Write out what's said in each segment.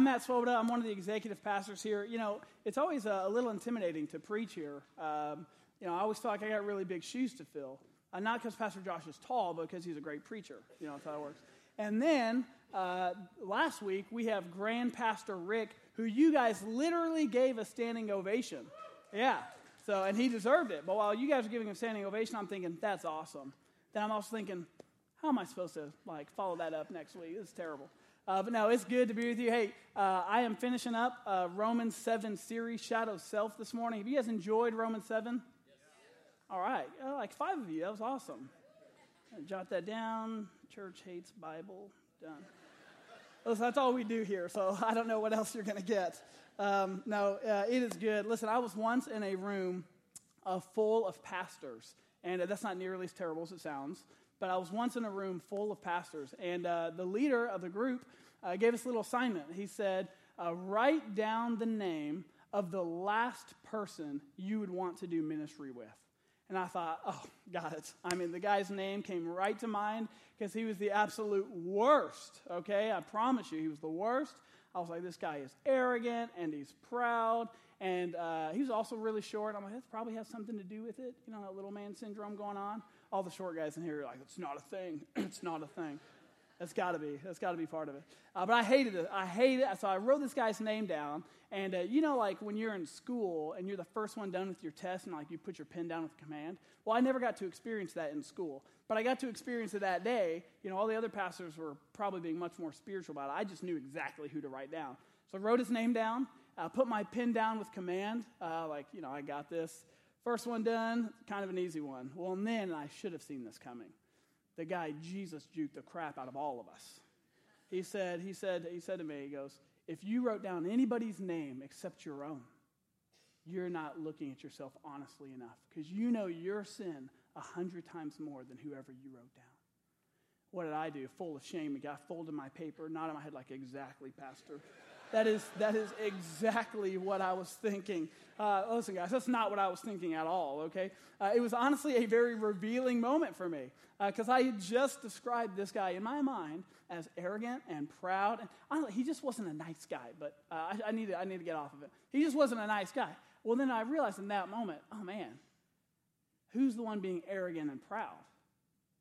I'm Matt Swoboda. I'm one of the executive pastors here. You know, it's always a, little intimidating to preach here. Um, you know, I always feel like I got really big shoes to fill. Uh, not because Pastor Josh is tall, but because he's a great preacher. You know, that's how it works. And then uh, last week, we have Grand Pastor Rick, who you guys literally gave a standing ovation. Yeah. So, and he deserved it. But while you guys are giving him standing ovation, I'm thinking, that's awesome. Then I'm also thinking, how am I supposed to like follow that up next week? Is terrible. Uh, but no, it's good to be with you. Hey, uh, I am finishing up uh, Romans 7 series, Shadow Self, this morning. Have you guys enjoyed Romans 7? Yes. All right. Uh, like five of you. That was awesome. Jot that down. Church hates Bible. Done. Listen, that's all we do here, so I don't know what else you're going to get. Um, no, uh, it is good. Listen, I was once in a room uh, full of pastors, and that's not nearly as terrible as it sounds but I was once in a room full of pastors, and uh, the leader of the group uh, gave us a little assignment. He said, uh, Write down the name of the last person you would want to do ministry with. And I thought, oh, got it. I mean, the guy's name came right to mind because he was the absolute worst, okay? I promise you, he was the worst. I was like, this guy is arrogant and he's proud. And uh, he was also really short. I'm like, that probably has something to do with it. You know, that little man syndrome going on all the short guys in here are like, it's not a thing. it's not a thing. That's got to be. That's got to be part of it. Uh, but I hated it. I hated it. So I wrote this guy's name down. And uh, you know, like when you're in school and you're the first one done with your test and like you put your pen down with command. Well, I never got to experience that in school. But I got to experience it that day. You know, all the other pastors were probably being much more spiritual about it. I just knew exactly who to write down. So I wrote his name down. I put my pen down with command. Uh, like, you know, I got this. First one done, kind of an easy one. Well, and then I should have seen this coming. The guy, Jesus, juked the crap out of all of us. He said, he said, he said to me, he goes, if you wrote down anybody's name except your own, you're not looking at yourself honestly enough because you know your sin a hundred times more than whoever you wrote down. What did I do? Full of shame, I got folded my paper, in my head like exactly, Pastor. That is, that is exactly what I was thinking. Uh, listen, guys, that's not what I was thinking at all, okay? Uh, it was honestly a very revealing moment for me because uh, I had just described this guy in my mind as arrogant and proud. And he just wasn't a nice guy, but uh, I, I, need to, I need to get off of it. He just wasn't a nice guy. Well, then I realized in that moment, oh man, who's the one being arrogant and proud?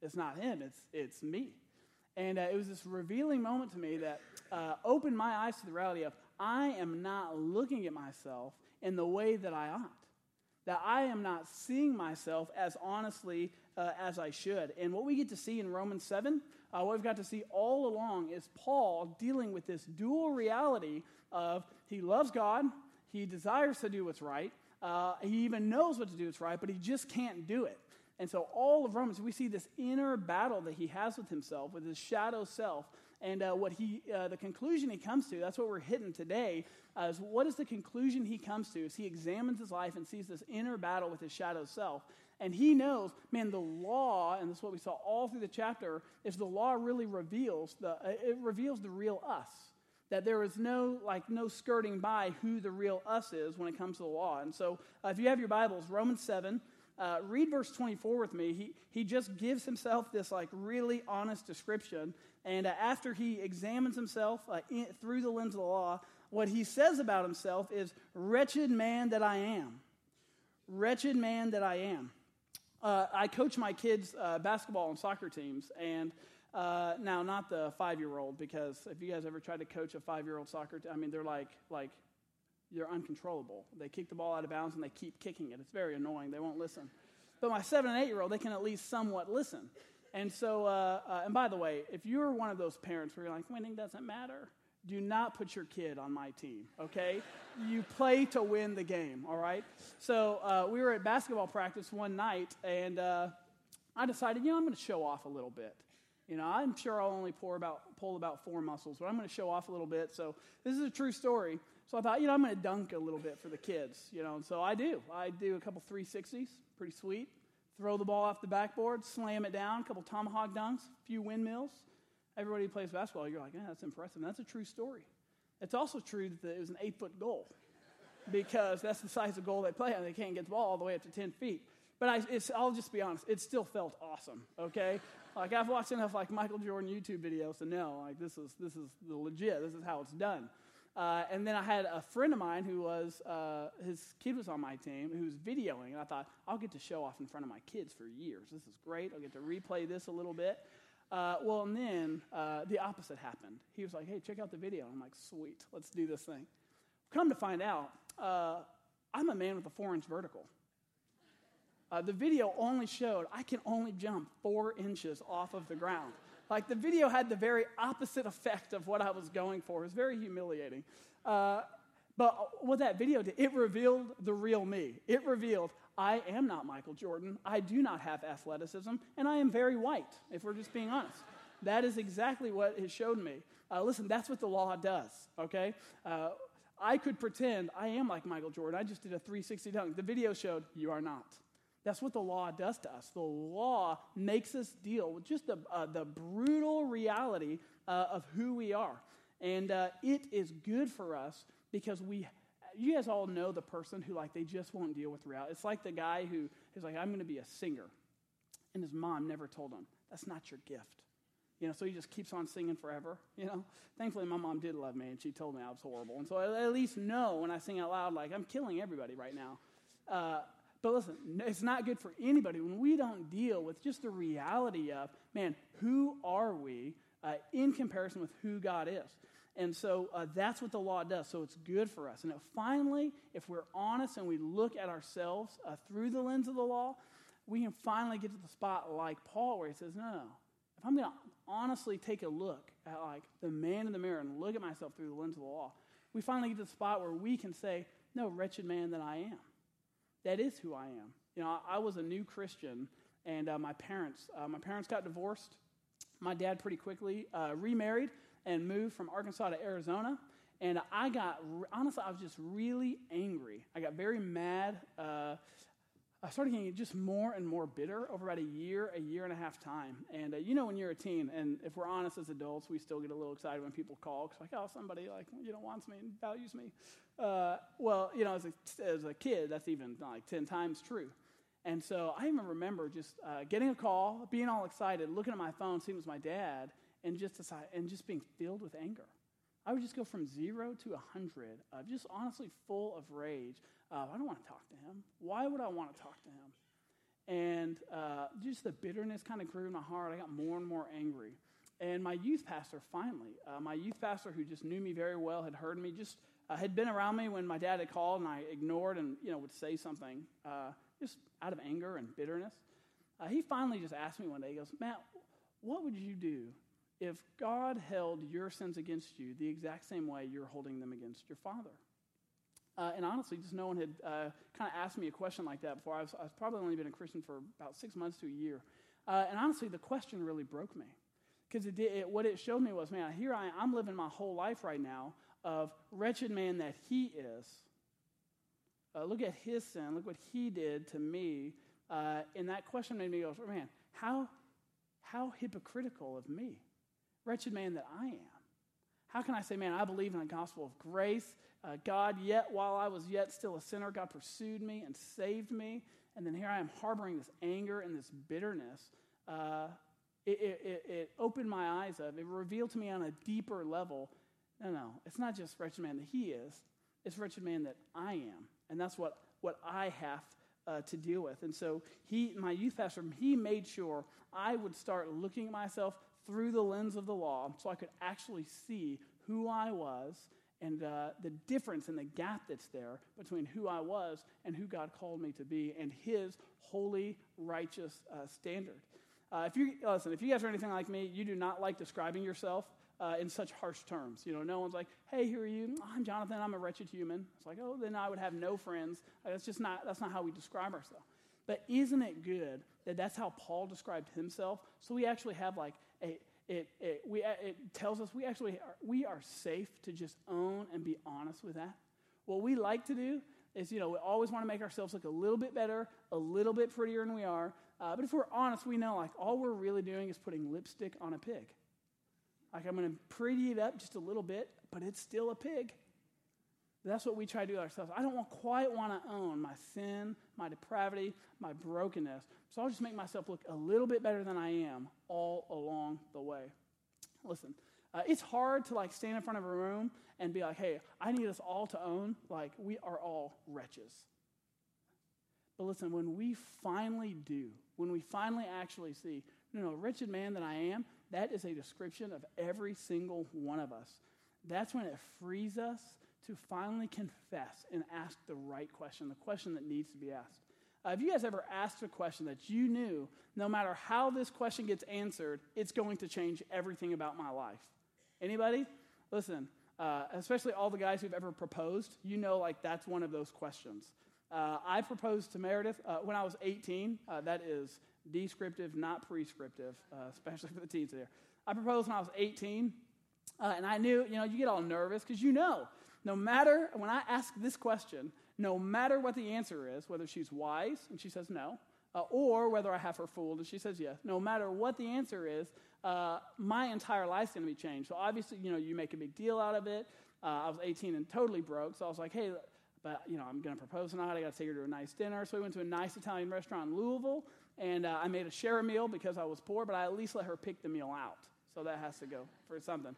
It's not him, it's, it's me. And uh, it was this revealing moment to me that uh, opened my eyes to the reality of I am not looking at myself in the way that I ought. That I am not seeing myself as honestly uh, as I should. And what we get to see in Romans 7, uh, what we've got to see all along is Paul dealing with this dual reality of he loves God, he desires to do what's right, uh, he even knows what to do what's right, but he just can't do it. And so, all of Romans, we see this inner battle that he has with himself, with his shadow self, and uh, what he, uh, the conclusion he comes to, that's what we're hitting today, uh, is what is the conclusion he comes to as he examines his life and sees this inner battle with his shadow self. And he knows, man, the law, and this is what we saw all through the chapter, is the law really reveals the, uh, it reveals the real us. That there is no, like, no skirting by who the real us is when it comes to the law. And so, uh, if you have your Bibles, Romans 7, uh, read verse 24 with me. He, he just gives himself this like really honest description. And uh, after he examines himself uh, in, through the lens of the law, what he says about himself is, Wretched man that I am. Wretched man that I am. Uh, I coach my kids' uh, basketball and soccer teams. And uh, now, not the five year old, because if you guys ever tried to coach a five year old soccer team, I mean, they're like, like you're uncontrollable. They kick the ball out of bounds and they keep kicking it. It's very annoying. They won't listen. But my seven and eight year old, they can at least somewhat listen. And so, uh, uh, and by the way, if you're one of those parents where you're like, winning doesn't matter, do not put your kid on my team, okay? you play to win the game, all right? So uh, we were at basketball practice one night, and uh, I decided, you know, I'm going to show off a little bit. You know, I'm sure I'll only about, pull about four muscles, but I'm going to show off a little bit. So this is a true story. So I thought, you know, I'm going to dunk a little bit for the kids, you know, and so I do. I do a couple 360s, pretty sweet. Throw the ball off the backboard, slam it down, a couple tomahawk dunks, a few windmills. Everybody who plays basketball, you're like, yeah, that's impressive. And that's a true story. It's also true that it was an eight foot goal because that's the size of goal they play and they can't get the ball all the way up to 10 feet. But I, I'll just be honest, it still felt awesome, okay? Like I've watched enough like Michael Jordan YouTube videos to know like this is, this is the legit, this is how it's done. Uh, and then I had a friend of mine who was, uh, his kid was on my team who was videoing. And I thought, I'll get to show off in front of my kids for years. This is great. I'll get to replay this a little bit. Uh, well, and then uh, the opposite happened. He was like, hey, check out the video. I'm like, sweet, let's do this thing. Come to find out, uh, I'm a man with a four inch vertical. Uh, the video only showed I can only jump four inches off of the ground. Like the video had the very opposite effect of what I was going for. It was very humiliating. Uh, but what that video did, it revealed the real me. It revealed I am not Michael Jordan. I do not have athleticism, and I am very white, if we're just being honest. That is exactly what it showed me. Uh, listen, that's what the law does, okay? Uh, I could pretend I am like Michael Jordan. I just did a 360 dunk. The video showed you are not. That's what the law does to us. The law makes us deal with just the, uh, the brutal reality uh, of who we are. And uh, it is good for us because we, you guys all know the person who, like, they just won't deal with reality. It's like the guy who is like, I'm going to be a singer. And his mom never told him, that's not your gift. You know, so he just keeps on singing forever, you know. Thankfully, my mom did love me, and she told me I was horrible. And so I at least know when I sing out loud, like, I'm killing everybody right now. But listen, it's not good for anybody when we don't deal with just the reality of, man, who are we uh, in comparison with who God is? And so uh, that's what the law does. So it's good for us. And finally, if we're honest and we look at ourselves uh, through the lens of the law, we can finally get to the spot like Paul where he says, no, no, if I'm going to honestly take a look at like the man in the mirror and look at myself through the lens of the law, we finally get to the spot where we can say, no, wretched man that I am that is who I am. You know, I, I was a new Christian, and uh, my parents, uh, my parents got divorced. My dad pretty quickly uh, remarried and moved from Arkansas to Arizona. And I got, honestly, I was just really angry. I got very mad. Uh, I started getting just more and more bitter over about a year, a year and a half time. And uh, you know, when you're a teen, and if we're honest as adults, we still get a little excited when people call because like, oh, somebody like you know wants me and values me. Uh, well, you know, as a, as a kid, that's even like ten times true. And so I even remember just uh, getting a call, being all excited, looking at my phone, seeing it was my dad, and just decide, and just being filled with anger. I would just go from zero to a hundred, uh, just honestly full of rage. Uh, I don't want to talk to him. Why would I want to talk to him? And uh, just the bitterness kind of grew in my heart. I got more and more angry. And my youth pastor, finally, uh, my youth pastor who just knew me very well, had heard me, just uh, had been around me when my dad had called, and I ignored and you know would say something uh, just out of anger and bitterness. Uh, he finally just asked me one day. He goes, "Matt, what would you do if God held your sins against you the exact same way you're holding them against your father?" Uh, and honestly, just no one had uh, kind of asked me a question like that before. I was, I was, probably only been a Christian for about six months to a year. Uh, and honestly, the question really broke me. Because it it, what it showed me was, man, here I am, I'm living my whole life right now of wretched man that he is. Uh, look at his sin. Look what he did to me. Uh, and that question made me go, man, how, how hypocritical of me. Wretched man that I am. How can I say, man, I believe in the gospel of grace? Uh, God, yet while I was yet still a sinner, God pursued me and saved me. And then here I am harboring this anger and this bitterness. Uh, it, it, it, opened my eyes up. It revealed to me on a deeper level no, no, it's not just wretched man that he is, it's wretched man that I am. And that's what, what I have uh, to deal with. And so he, my youth pastor, he made sure I would start looking at myself through the lens of the law so I could actually see who I was and uh, the difference and the gap that's there between who I was and who God called me to be and his holy, righteous uh, standard. Uh, if you listen, if you guys are anything like me, you do not like describing yourself uh, in such harsh terms. You know, no one's like, "Hey, who are you? I'm Jonathan. I'm a wretched human." It's like, "Oh, then I would have no friends." That's just not. That's not how we describe ourselves. But isn't it good that that's how Paul described himself? So we actually have like it, it, we, it tells us we actually are, we are safe to just own and be honest with that. What we like to do is, you know, we always want to make ourselves look a little bit better, a little bit prettier than we are. Uh, but if we're honest, we know like all we're really doing is putting lipstick on a pig. Like I'm going to pretty it up just a little bit, but it's still a pig. That's what we try to do ourselves. I don't quite want to own my sin, my depravity, my brokenness. So I'll just make myself look a little bit better than I am all along the way. Listen, Uh, it's hard to like stand in front of a room and be like, hey, I need us all to own, like, we are all wretches. But listen, when we finally do, when we finally actually see, no, no, wretched man that I am, that is a description of every single one of us. That's when it frees us to finally confess and ask the right question, the question that needs to be asked. Uh, have you guys ever asked a question that you knew, no matter how this question gets answered, it's going to change everything about my life? Anybody? Listen, uh, especially all the guys who've ever proposed, you know, like that's one of those questions. Uh, I proposed to Meredith uh, when I was 18. Uh, that is descriptive, not prescriptive, uh, especially for the teens there. I proposed when I was 18, uh, and I knew, you know, you get all nervous because you know, no matter, when I ask this question, no matter what the answer is, whether she's wise and she says no, uh, or whether I have her fooled and she says yes, no matter what the answer is, uh, my entire life's going to be changed. So obviously, you know, you make a big deal out of it. Uh, I was 18 and totally broke, so I was like, hey, but you know, I'm going to propose tonight. I got to take her to a nice dinner. So we went to a nice Italian restaurant in Louisville, and uh, I made a share a meal because I was poor, but I at least let her pick the meal out. So that has to go for something.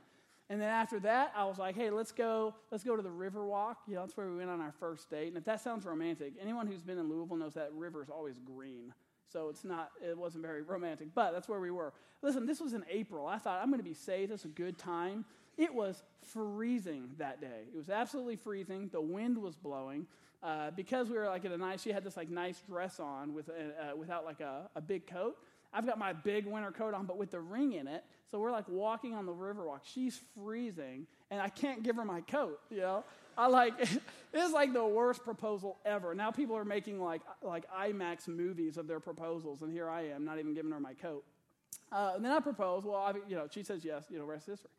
And then after that, I was like, hey, let's go, let's go to the river walk. You know, that's where we went on our first date. And if that sounds romantic, anyone who's been in Louisville knows that river is always green. So it's not, it wasn't very romantic, but that's where we were. Listen, this was in April. I thought, I'm going to be safe. It's a good time. It was freezing that day. It was absolutely freezing. The wind was blowing. Uh, because we were like in a nice, she had this like nice dress on with uh, without like a, a big coat. I've got my big winter coat on, but with the ring in it. So we're like walking on the river walk. She's freezing, and I can't give her my coat, you know? I like, it's like the worst proposal ever. Now people are making like, like IMAX movies of their proposals, and here I am, not even giving her my coat. Uh, and then I propose. Well, I, you know, she says yes, you know, rest is history.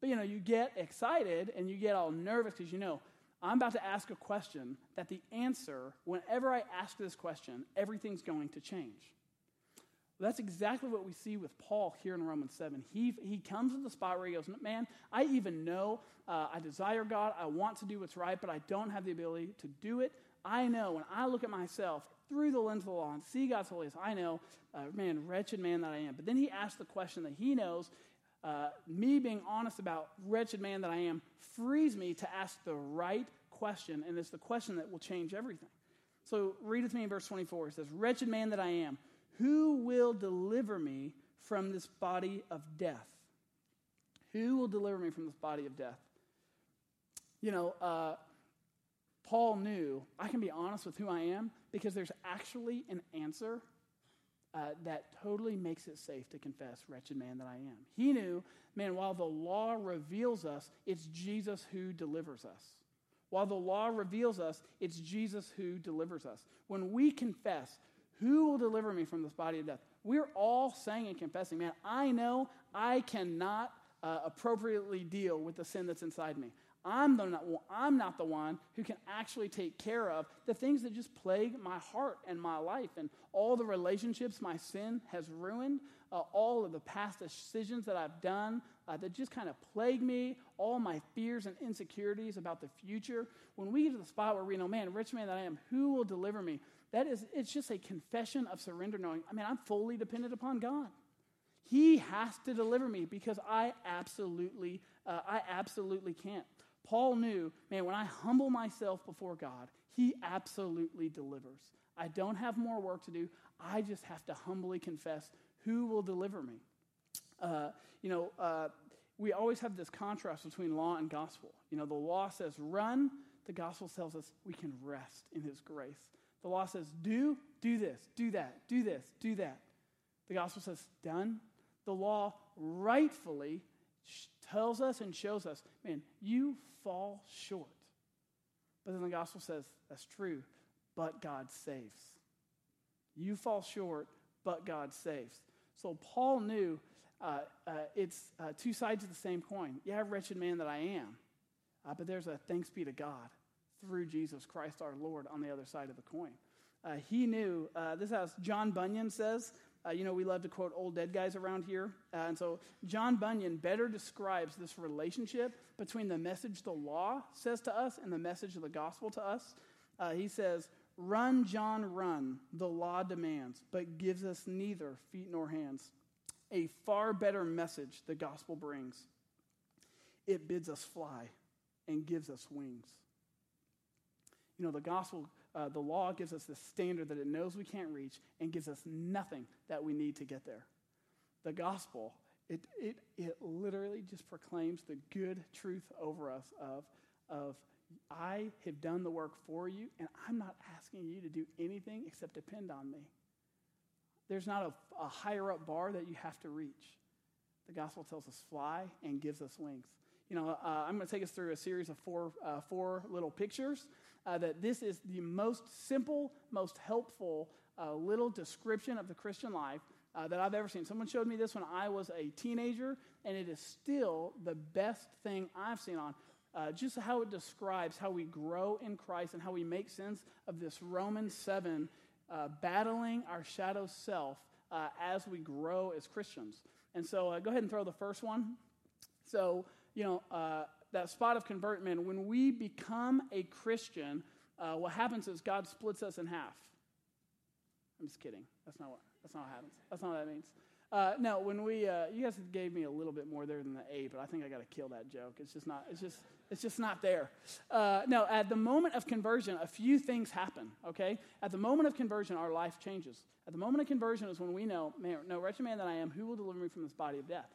But, you know, you get excited and you get all nervous because you know, I'm about to ask a question that the answer, whenever I ask this question, everything's going to change. That's exactly what we see with Paul here in Romans 7. He, he comes to the spot where he goes, Man, I even know uh, I desire God. I want to do what's right, but I don't have the ability to do it. I know when I look at myself through the lens of the law and see God's holiness, I know, uh, man, wretched man that I am. But then he asks the question that he knows uh, me being honest about wretched man that I am frees me to ask the right question, and it's the question that will change everything. So read with me in verse 24. It says, Wretched man that I am, who will deliver me from this body of death? Who will deliver me from this body of death? You know, uh, Paul knew I can be honest with who I am because there's actually an answer uh, that totally makes it safe to confess, wretched man that I am. He knew, man, while the law reveals us, it's Jesus who delivers us. While the law reveals us, it's Jesus who delivers us. When we confess, who will deliver me from this body of death? We're all saying and confessing, man, I know I cannot uh, appropriately deal with the sin that's inside me. I'm, the, I'm not the one who can actually take care of the things that just plague my heart and my life and all the relationships my sin has ruined, uh, all of the past decisions that I've done uh, that just kind of plague me, all my fears and insecurities about the future. When we get to the spot where we know, man, rich man that I am, who will deliver me? That is, it's just a confession of surrender, knowing, I mean, I'm fully dependent upon God. He has to deliver me because I absolutely, uh, I absolutely can't. Paul knew, man, when I humble myself before God, He absolutely delivers. I don't have more work to do. I just have to humbly confess who will deliver me. Uh, you know, uh, we always have this contrast between law and gospel. You know, the law says run, the gospel tells us we can rest in His grace. The law says do, do this, do that, do this, do that. The gospel says done. The law rightfully tells us and shows us, man, you fall short. But then the gospel says, that's true, but God saves. You fall short, but God saves. So Paul knew uh, uh, it's uh, two sides of the same coin. Yeah, wretched man that I am, uh, but there's a thanks be to God through Jesus Christ our Lord on the other side of the coin. Uh, he knew, uh, this is John Bunyan says, you know, we love to quote old dead guys around here. And so John Bunyan better describes this relationship between the message the law says to us and the message of the gospel to us. He says, Run, John, run, the law demands, but gives us neither feet nor hands. A far better message the gospel brings. it bids us fly and gives us wings. You know, the gospel, uh, the law gives us the standard that it knows we can't reach and gives us nothing that we need to get there. The gospel, it, it, it literally just proclaims the good truth over us of, of I have done the work for you, and I'm not asking you to do anything except depend on me. There's not a, a higher up bar that you have to reach. The gospel tells us fly and gives us wings. You know, uh, I'm going to take us through a series of four, uh, four little pictures. Uh, that this is the most simple, most helpful uh, little description of the Christian life uh, that I've ever seen. Someone showed me this when I was a teenager, and it is still the best thing I've seen on uh, just how it describes how we grow in Christ and how we make sense of this Romans 7 uh, battling our shadow self uh, as we grow as Christians. And so uh, go ahead and throw the first one. So, you know, uh, that spot of convertment, when we become a Christian, uh, what happens is God splits us in half. I'm just kidding. That's not what, that's not what happens. That's not what that means. Uh, no, when we, uh, you guys gave me a little bit more there than the A, but I think I got to kill that joke. It's just not, it's just, it's just not there. Uh, no, at the moment of conversion, a few things happen, okay? At the moment of conversion, our life changes. At the moment of conversion is when we know, man, no, wretched man that I am, who will deliver me from this body of death?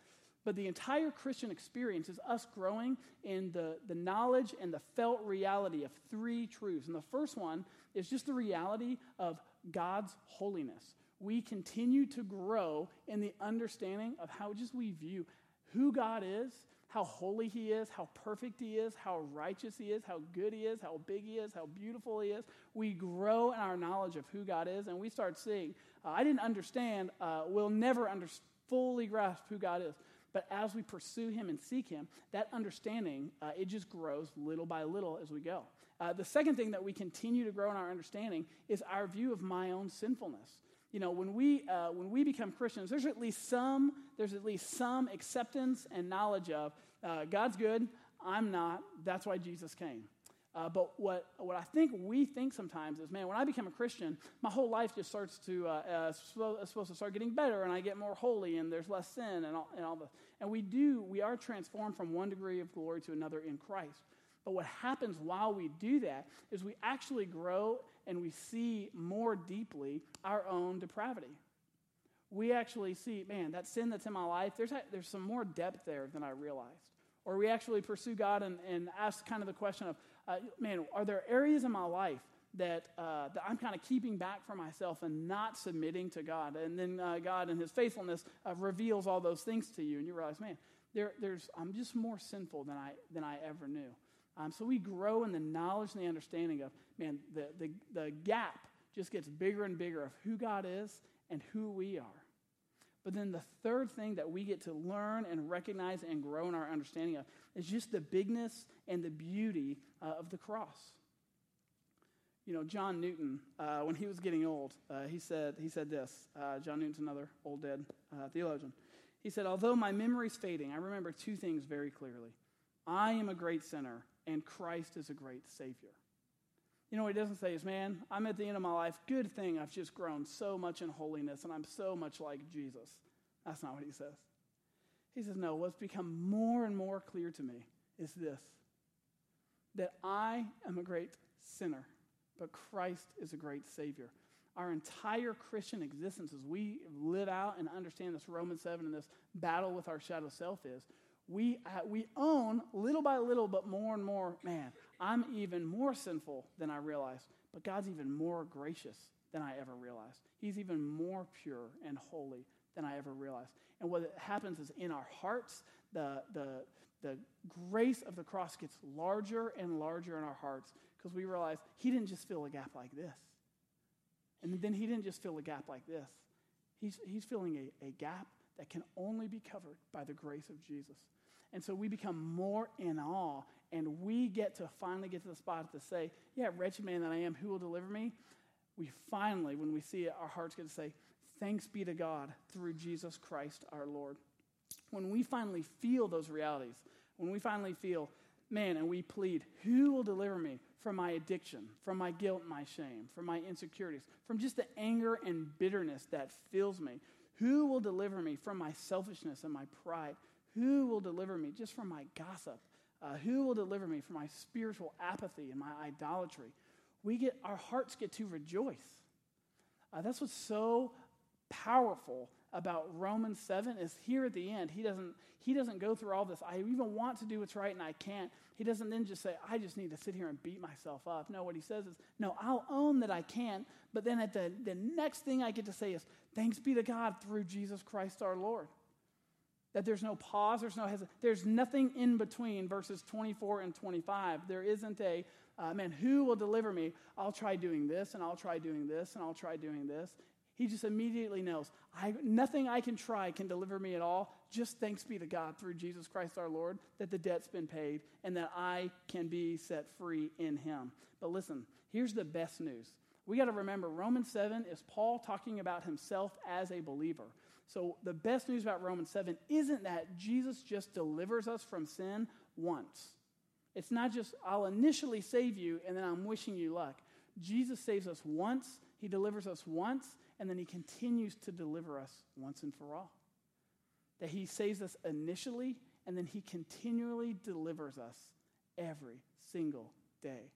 But the entire Christian experience is us growing in the, the knowledge and the felt reality of three truths. And the first one is just the reality of God's holiness we continue to grow in the understanding of how just we view who God is, how holy He is, how perfect He is, how righteous He is, how good He is, how big He is, how beautiful He is. We grow in our knowledge of who God is, and we start seeing, uh, I didn't understand, uh, we'll never under, fully grasp who God is. But as we pursue Him and seek Him, that understanding, uh, it just grows little by little as we go. Uh, the second thing that we continue to grow in our understanding is our view of my own sinfulness you know, when we, uh, when we become Christians, there's at least some, there's at least some acceptance and knowledge of uh, God's good, I'm not, that's why Jesus came. Uh, but what, what I think we think sometimes is, man, when I become a Christian, my whole life just starts to, uh, uh, supposed to start getting better, and I get more holy, and there's less sin, and all, and all the, and we do, we are transformed from one degree of glory to another in Christ. But what happens while we do that is we actually grow and we see more deeply our own depravity. We actually see, man, that sin that's in my life, there's, there's some more depth there than I realized. Or we actually pursue God and, and ask kind of the question of, uh, man, are there areas in my life that, uh, that I'm kind of keeping back for myself and not submitting to God? And then uh, God, in His faithfulness, uh, reveals all those things to you, and you realize, man, there, there's, I'm just more sinful than I, than I ever knew. Um, so we grow in the knowledge and the understanding of, man, the, the, the gap just gets bigger and bigger of who God is and who we are. But then the third thing that we get to learn and recognize and grow in our understanding of is just the bigness and the beauty uh, of the cross. You know, John Newton, uh, when he was getting old, uh, he, said, he said this. Uh, John Newton's another old dead uh, theologian. He said, Although my memory's fading, I remember two things very clearly. I am a great sinner, and Christ is a great Savior. You know what he doesn't say is, man, I'm at the end of my life. Good thing I've just grown so much in holiness and I'm so much like Jesus. That's not what he says. He says, no, what's become more and more clear to me is this that I am a great sinner, but Christ is a great Savior. Our entire Christian existence, as we live out and understand this Romans 7 and this battle with our shadow self, is we, uh, we own little by little, but more and more, man, I'm even more sinful than I realized, but God's even more gracious than I ever realized. He's even more pure and holy than I ever realized. And what happens is in our hearts, the, the, the grace of the cross gets larger and larger in our hearts because we realize He didn't just fill a gap like this. And then He didn't just fill a gap like this. He's, he's filling a, a gap that can only be covered by the grace of Jesus. And so we become more in awe, and we get to finally get to the spot to say, Yeah, wretched man that I am, who will deliver me? We finally, when we see it, our hearts get to say, Thanks be to God through Jesus Christ our Lord. When we finally feel those realities, when we finally feel, man, and we plead, Who will deliver me from my addiction, from my guilt my shame, from my insecurities, from just the anger and bitterness that fills me? Who will deliver me from my selfishness and my pride? who will deliver me just from my gossip? Uh, who will deliver me from my spiritual apathy and my idolatry? We get, our hearts get to rejoice. Uh, that's what's so powerful about Romans 7 is here at the end. He doesn't, he doesn't go through all this. I even want to do what's right and I can't. He doesn't then just say, I just need to sit here and beat myself up. No, what he says is, no, I'll own that I can't. But then at the, the next thing I get to say is, thanks be to God through Jesus Christ our Lord. That there's no pause, there's no hesitation, there's nothing in between verses 24 and 25. There isn't a, uh, man, who will deliver me? I'll try doing this, and I'll try doing this, and I'll try doing this. He just immediately knows I, nothing I can try can deliver me at all. Just thanks be to God through Jesus Christ our Lord that the debt's been paid and that I can be set free in Him. But listen, here's the best news. We got to remember Romans 7 is Paul talking about himself as a believer. So the best news about Romans 7 isn't that Jesus just delivers us from sin once. It's not just, I'll initially save you and then I'm wishing you luck. Jesus saves us once, He delivers us once, and then he continues to deliver us once and for all. That he saves us initially, and then he continually delivers us every single day.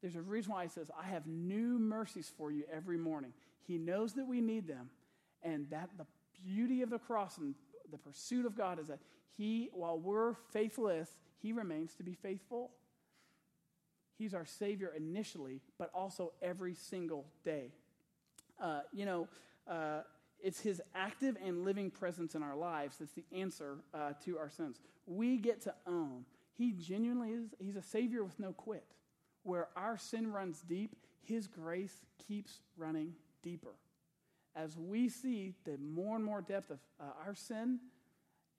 There's a reason why he says, I have new mercies for you every morning. He knows that we need them, and that the beauty of the cross and the pursuit of God is that he, while we're faithless, he remains to be faithful. He's our Savior initially, but also every single day. Uh, you know, uh, it's his active and living presence in our lives that's the answer uh, to our sins. We get to own. He genuinely is, he's a savior with no quit. Where our sin runs deep, his grace keeps running deeper. As we see the more and more depth of uh, our sin,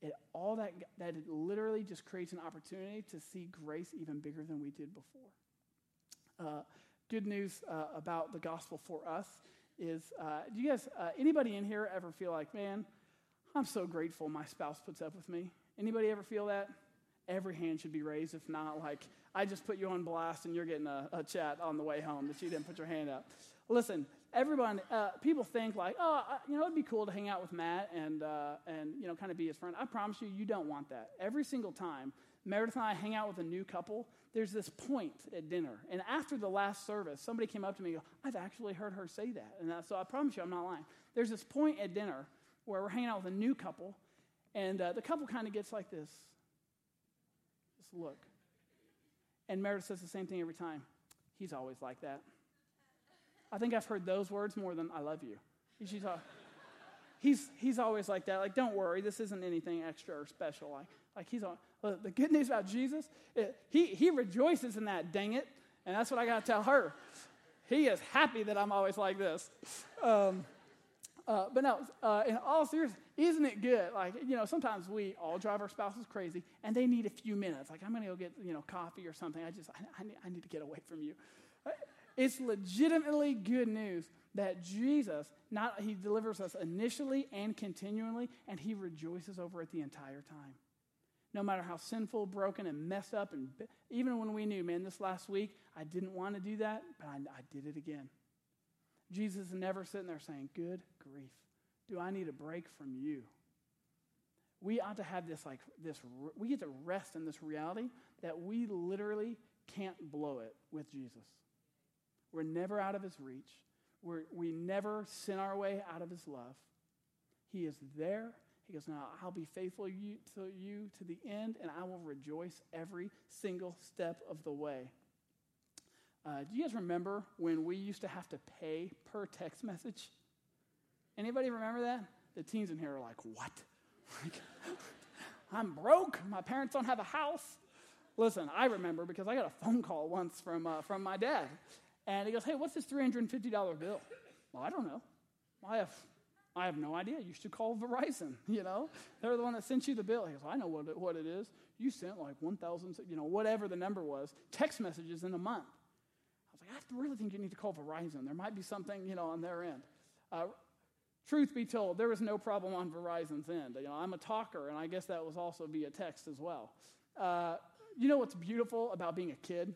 it, all that, that it literally just creates an opportunity to see grace even bigger than we did before. Uh, good news uh, about the gospel for us is uh, do you guys, uh, anybody in here ever feel like, man, I'm so grateful my spouse puts up with me? Anybody ever feel that? Every hand should be raised. If not, like, I just put you on blast and you're getting a, a chat on the way home that you didn't put your hand up. Listen, everyone, uh, people think like, oh, you know, it'd be cool to hang out with Matt and, uh, and you know, kind of be his friend. I promise you, you don't want that. Every single time Meredith and I hang out with a new couple, there's this point at dinner. And after the last service, somebody came up to me and go, I've actually heard her say that. And so I promise you, I'm not lying. There's this point at dinner where we're hanging out with a new couple, and uh, the couple kind of gets like this this look. And Meredith says the same thing every time. He's always like that. I think I've heard those words more than I love you. He's, he's always like that. Like, don't worry, this isn't anything extra or special. Like, like he's. The good news about Jesus, it, he, he rejoices in that, dang it. And that's what I got to tell her. He is happy that I'm always like this. Um, uh, but no, uh, in all seriousness, isn't it good? Like, you know, sometimes we all drive our spouses crazy and they need a few minutes. Like, I'm going to go get, you know, coffee or something. I just, I, I, need, I need to get away from you. It's legitimately good news that Jesus, not, he delivers us initially and continually, and he rejoices over it the entire time no matter how sinful, broken, and messed up. And even when we knew, man, this last week, I didn't want to do that, but I, I did it again. Jesus is never sitting there saying, Good grief, do I need a break from you? We ought to have this, like, this, we get to rest in this reality that we literally can't blow it with Jesus. We're never out of his reach. We're, we never sin our way out of his love. He is there he goes, Now I'll be faithful to you to the end, and I will rejoice every single step of the way. Uh, do you guys remember when we used to have to pay per text message? Anybody remember that? The teens in here are like, What? I'm broke. My parents don't have a house. Listen, I remember because I got a phone call once from, uh, from my dad. And he goes, Hey, what's this $350 bill? Well, I don't know. I have I have no idea. You should call Verizon, you know? They're the one that sent you the bill. He goes, I know what it, what it is. You sent like 1,000, you know, whatever the number was, text messages in a month. I was like, I really think you need to call Verizon. There might be something, you know, on their end. Uh, truth be told, there was no problem on Verizon's end. You know, I'm a talker, and I guess that was also via text as well. Uh, you know what's beautiful about being a kid?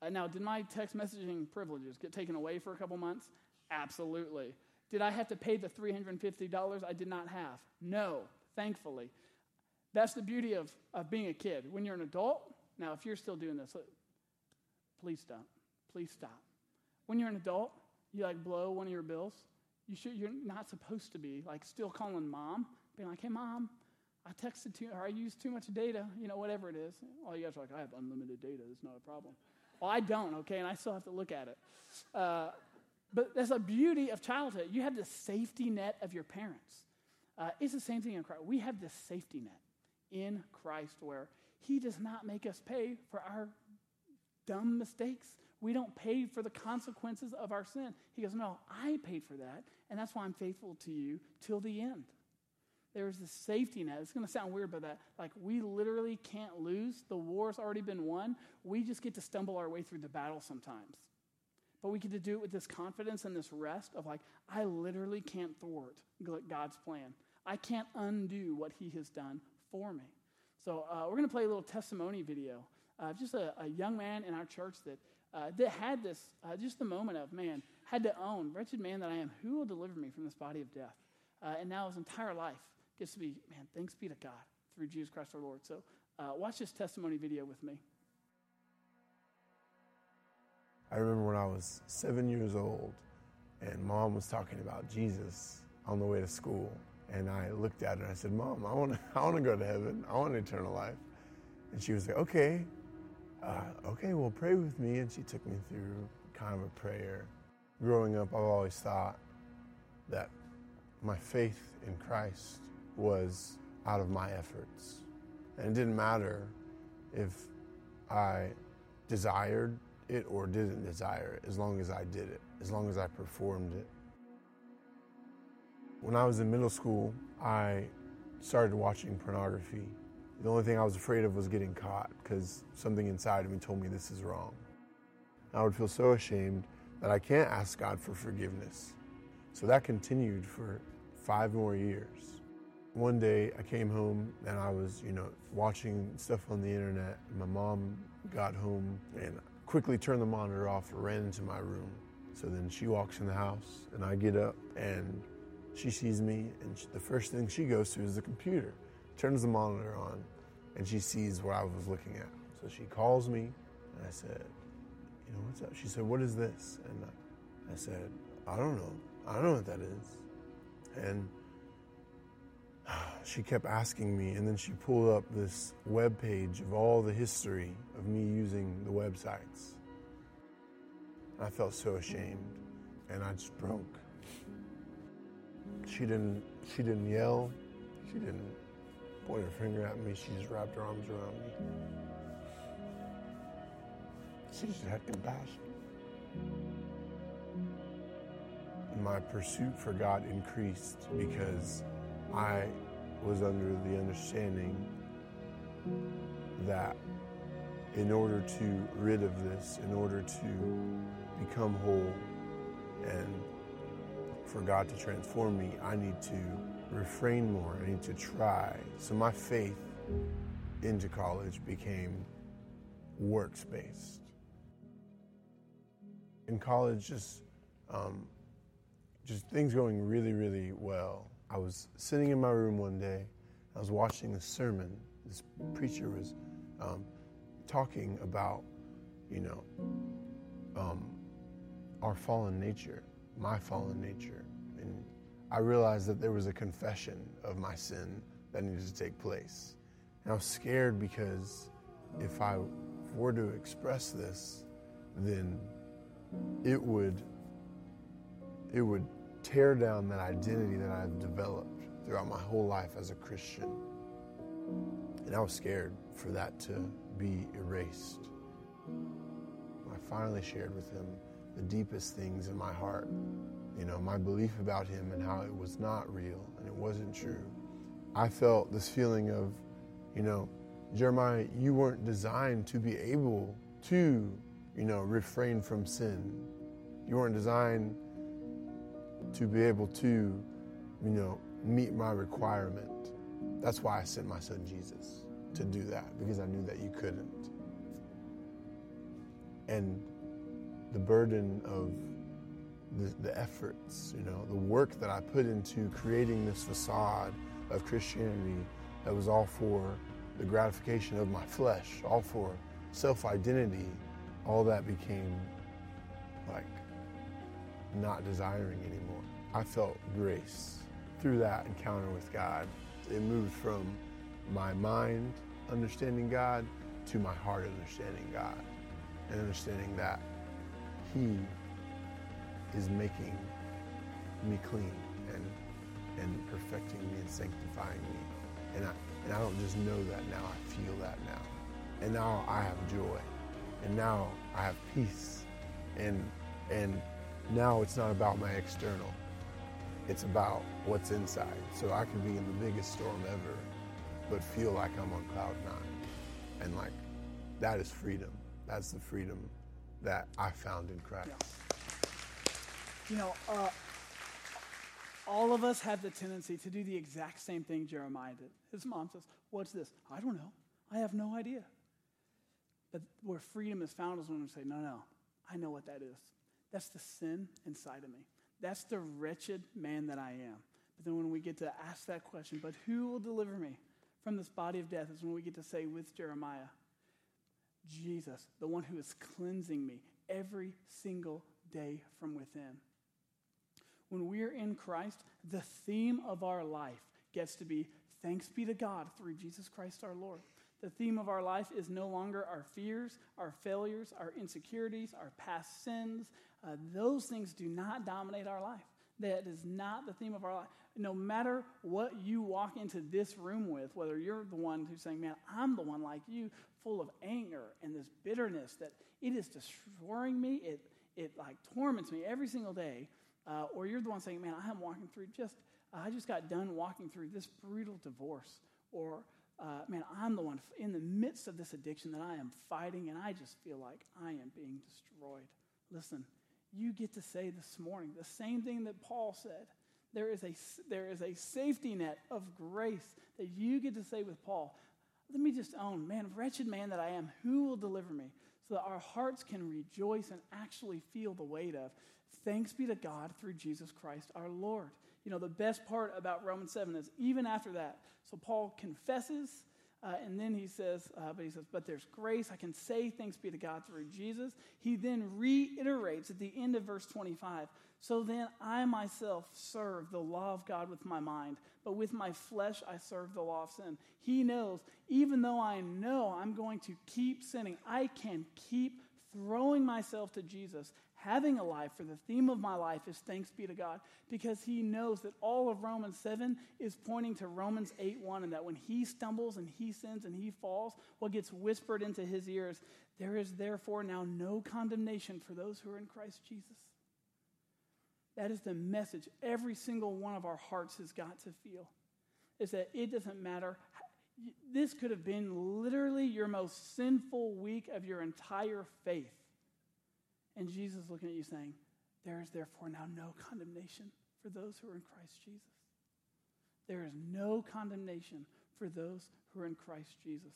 Uh, now, did my text messaging privileges get taken away for a couple months? Absolutely. Did I have to pay the $350 I did not have? No, thankfully. That's the beauty of, of being a kid. When you're an adult, now if you're still doing this, please stop. Please stop. When you're an adult, you like blow one of your bills. You should, you're not supposed to be like still calling mom, being like, hey, mom, I texted too, or I used too much data, you know, whatever it is. All you guys are like, I have unlimited data. It's not a problem. Well, I don't, okay, and I still have to look at it. Uh, but that's a beauty of childhood. You have the safety net of your parents. Uh, it's the same thing in Christ. We have this safety net in Christ where He does not make us pay for our dumb mistakes. We don't pay for the consequences of our sin. He goes, No, I paid for that, and that's why I'm faithful to you till the end. There's this safety net. It's going to sound weird, but that, like, we literally can't lose. The war's already been won. We just get to stumble our way through the battle sometimes. But we get to do it with this confidence and this rest of, like, I literally can't thwart God's plan. I can't undo what He has done for me. So, uh, we're going to play a little testimony video of just a, a young man in our church that uh, that had this, uh, just the moment of, man, had to own, wretched man that I am, who will deliver me from this body of death? Uh, and now his entire life gets to be, man, thanks be to God through Jesus Christ our Lord. So uh, watch this testimony video with me. I remember when I was seven years old and mom was talking about Jesus on the way to school. And I looked at her and I said, Mom, I want to I wanna go to heaven. I want eternal life. And she was like, Okay, uh, okay, well, pray with me. And she took me through kind of a prayer. Growing up, I've always thought that my faith in Christ was out of my efforts. And it didn't matter if I desired it or didn't desire it, as long as I did it, as long as I performed it. When I was in middle school, I started watching pornography the only thing I was afraid of was getting caught because something inside of me told me this is wrong. I would feel so ashamed that I can't ask God for forgiveness. So that continued for five more years. One day I came home and I was, you know, watching stuff on the internet. My mom got home and quickly turned the monitor off and ran into my room. So then she walks in the house and I get up and she sees me and she, the first thing she goes to is the computer turns the monitor on, and she sees what I was looking at. So she calls me, and I said, You know, what's up? She said, What is this? And I said, I don't know. I don't know what that is. And she kept asking me, and then she pulled up this web page of all the history of me using the websites. I felt so ashamed, and I just broke. She didn't. She didn't yell. She didn't point her finger at me. She just wrapped her arms around me. She just had compassion. My pursuit for God increased because I was under the understanding that in order to rid of this, in order to become whole and for God to transform me, I need to refrain more. I need to try. So my faith into college became works based. In college, just um, just things going really, really well. I was sitting in my room one day. I was watching a sermon. This preacher was um, talking about, you know, um, our fallen nature, my fallen nature, and I realized that there was a confession of my sin that needed to take place. And I was scared because if I were to express this, then it would it would tear down that identity that I've developed throughout my whole life as a Christian. And I was scared for that to be erased. I finally shared with him the deepest things in my heart you know, my belief about him and how it was not real and it wasn't true. I felt this feeling of, you know, Jeremiah, you weren't designed to be able to, you know, refrain from sin. You weren't designed to be able to, you know, meet my requirement. That's why I sent my son Jesus to do that, because I knew that you couldn't. And the burden of the, the efforts, you know, the work that I put into creating this facade of Christianity that was all for the gratification of my flesh, all for self identity, all that became like not desiring anymore. I felt grace through that encounter with God. It moved from my mind understanding God to my heart understanding God and understanding that He is making me clean and and perfecting me and sanctifying me. And I and I don't just know that now, I feel that now. And now I have joy. And now I have peace. And and now it's not about my external. It's about what's inside. So I could be in the biggest storm ever, but feel like I'm on cloud nine. And like that is freedom. That's the freedom that I found in Christ. Yeah. You know, uh, all of us have the tendency to do the exact same thing Jeremiah did. His mom says, What's this? I don't know. I have no idea. But where freedom is found is when we say, No, no, I know what that is. That's the sin inside of me. That's the wretched man that I am. But then when we get to ask that question, but who will deliver me from this body of death, is when we get to say with Jeremiah, Jesus, the one who is cleansing me every single day from within. When we're in Christ, the theme of our life gets to be thanks be to God through Jesus Christ our Lord. The theme of our life is no longer our fears, our failures, our insecurities, our past sins. Uh, those things do not dominate our life. That is not the theme of our life. No matter what you walk into this room with, whether you're the one who's saying, Man, I'm the one like you, full of anger and this bitterness that it is destroying me, it, it like torments me every single day, uh, or you're the one saying, Man, I am walking through just, I just got done walking through this brutal divorce, or uh, man, I'm the one in the midst of this addiction that I am fighting, and I just feel like I am being destroyed. Listen, you get to say this morning the same thing that Paul said. There is, a, there is a safety net of grace that you get to say with Paul. Let me just own, man, wretched man that I am, who will deliver me? So that our hearts can rejoice and actually feel the weight of thanks be to God through Jesus Christ our Lord. You know, the best part about Romans 7 is even after that, so Paul confesses, uh, and then he says, uh, but he says, but there's grace. I can say thanks be to God through Jesus. He then reiterates at the end of verse 25. So then I myself serve the law of God with my mind, but with my flesh I serve the law of sin. He knows, even though I know I'm going to keep sinning, I can keep throwing myself to Jesus, having a life, for the theme of my life is thanks be to God, because he knows that all of Romans 7 is pointing to Romans 8 1, and that when he stumbles and he sins and he falls, what gets whispered into his ears, there is therefore now no condemnation for those who are in Christ Jesus. That is the message every single one of our hearts has got to feel. Is that it doesn't matter. This could have been literally your most sinful week of your entire faith. And Jesus looking at you saying, There is therefore now no condemnation for those who are in Christ Jesus. There is no condemnation for those who are in Christ Jesus.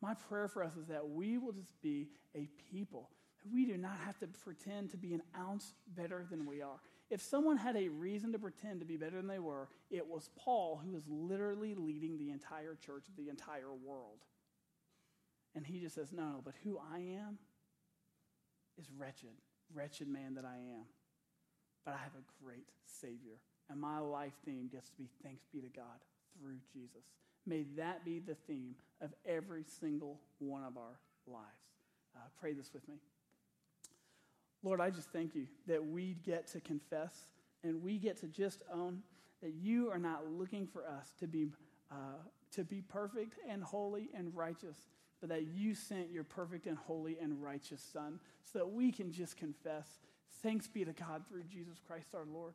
My prayer for us is that we will just be a people we do not have to pretend to be an ounce better than we are. If someone had a reason to pretend to be better than they were, it was Paul who was literally leading the entire church of the entire world. And he just says, No, no, but who I am is wretched, wretched man that I am. But I have a great Savior. And my life theme gets to be thanks be to God through Jesus. May that be the theme of every single one of our lives. Uh, pray this with me. Lord, I just thank you that we get to confess and we get to just own that you are not looking for us to be, uh, to be perfect and holy and righteous, but that you sent your perfect and holy and righteous Son so that we can just confess. Thanks be to God through Jesus Christ our Lord.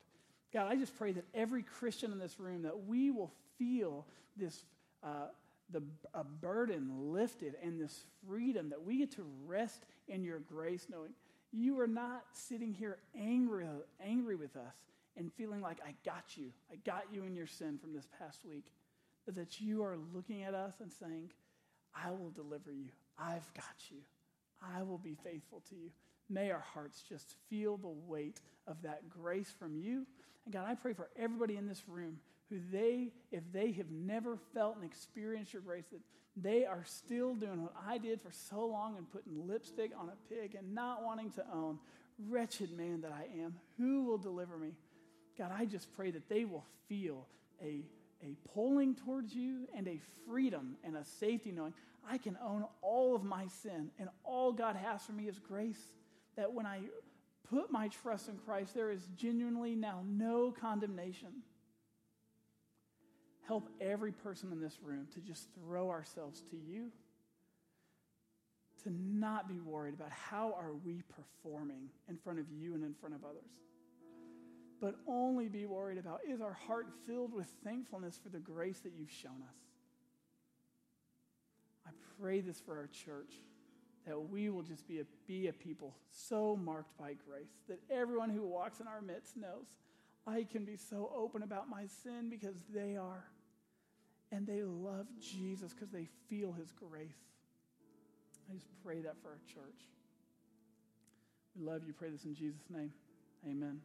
God, I just pray that every Christian in this room, that we will feel this, uh, the, a burden lifted and this freedom that we get to rest in your grace, knowing you are not sitting here angry, angry with us and feeling like, I got you. I got you in your sin from this past week. But that you are looking at us and saying, I will deliver you. I've got you. I will be faithful to you. May our hearts just feel the weight of that grace from you. And God, I pray for everybody in this room who they, if they have never felt and experienced your grace, that they are still doing what I did for so long and putting lipstick on a pig and not wanting to own. Wretched man that I am, who will deliver me? God, I just pray that they will feel a, a pulling towards you and a freedom and a safety knowing I can own all of my sin and all God has for me is grace. That when I put my trust in Christ, there is genuinely now no condemnation. Help every person in this room to just throw ourselves to you, to not be worried about how are we performing in front of you and in front of others, but only be worried about is our heart filled with thankfulness for the grace that you've shown us. I pray this for our church that we will just be a, be a people so marked by grace that everyone who walks in our midst knows I can be so open about my sin because they are and they love Jesus because they feel his grace. I just pray that for our church. We love you. Pray this in Jesus' name. Amen.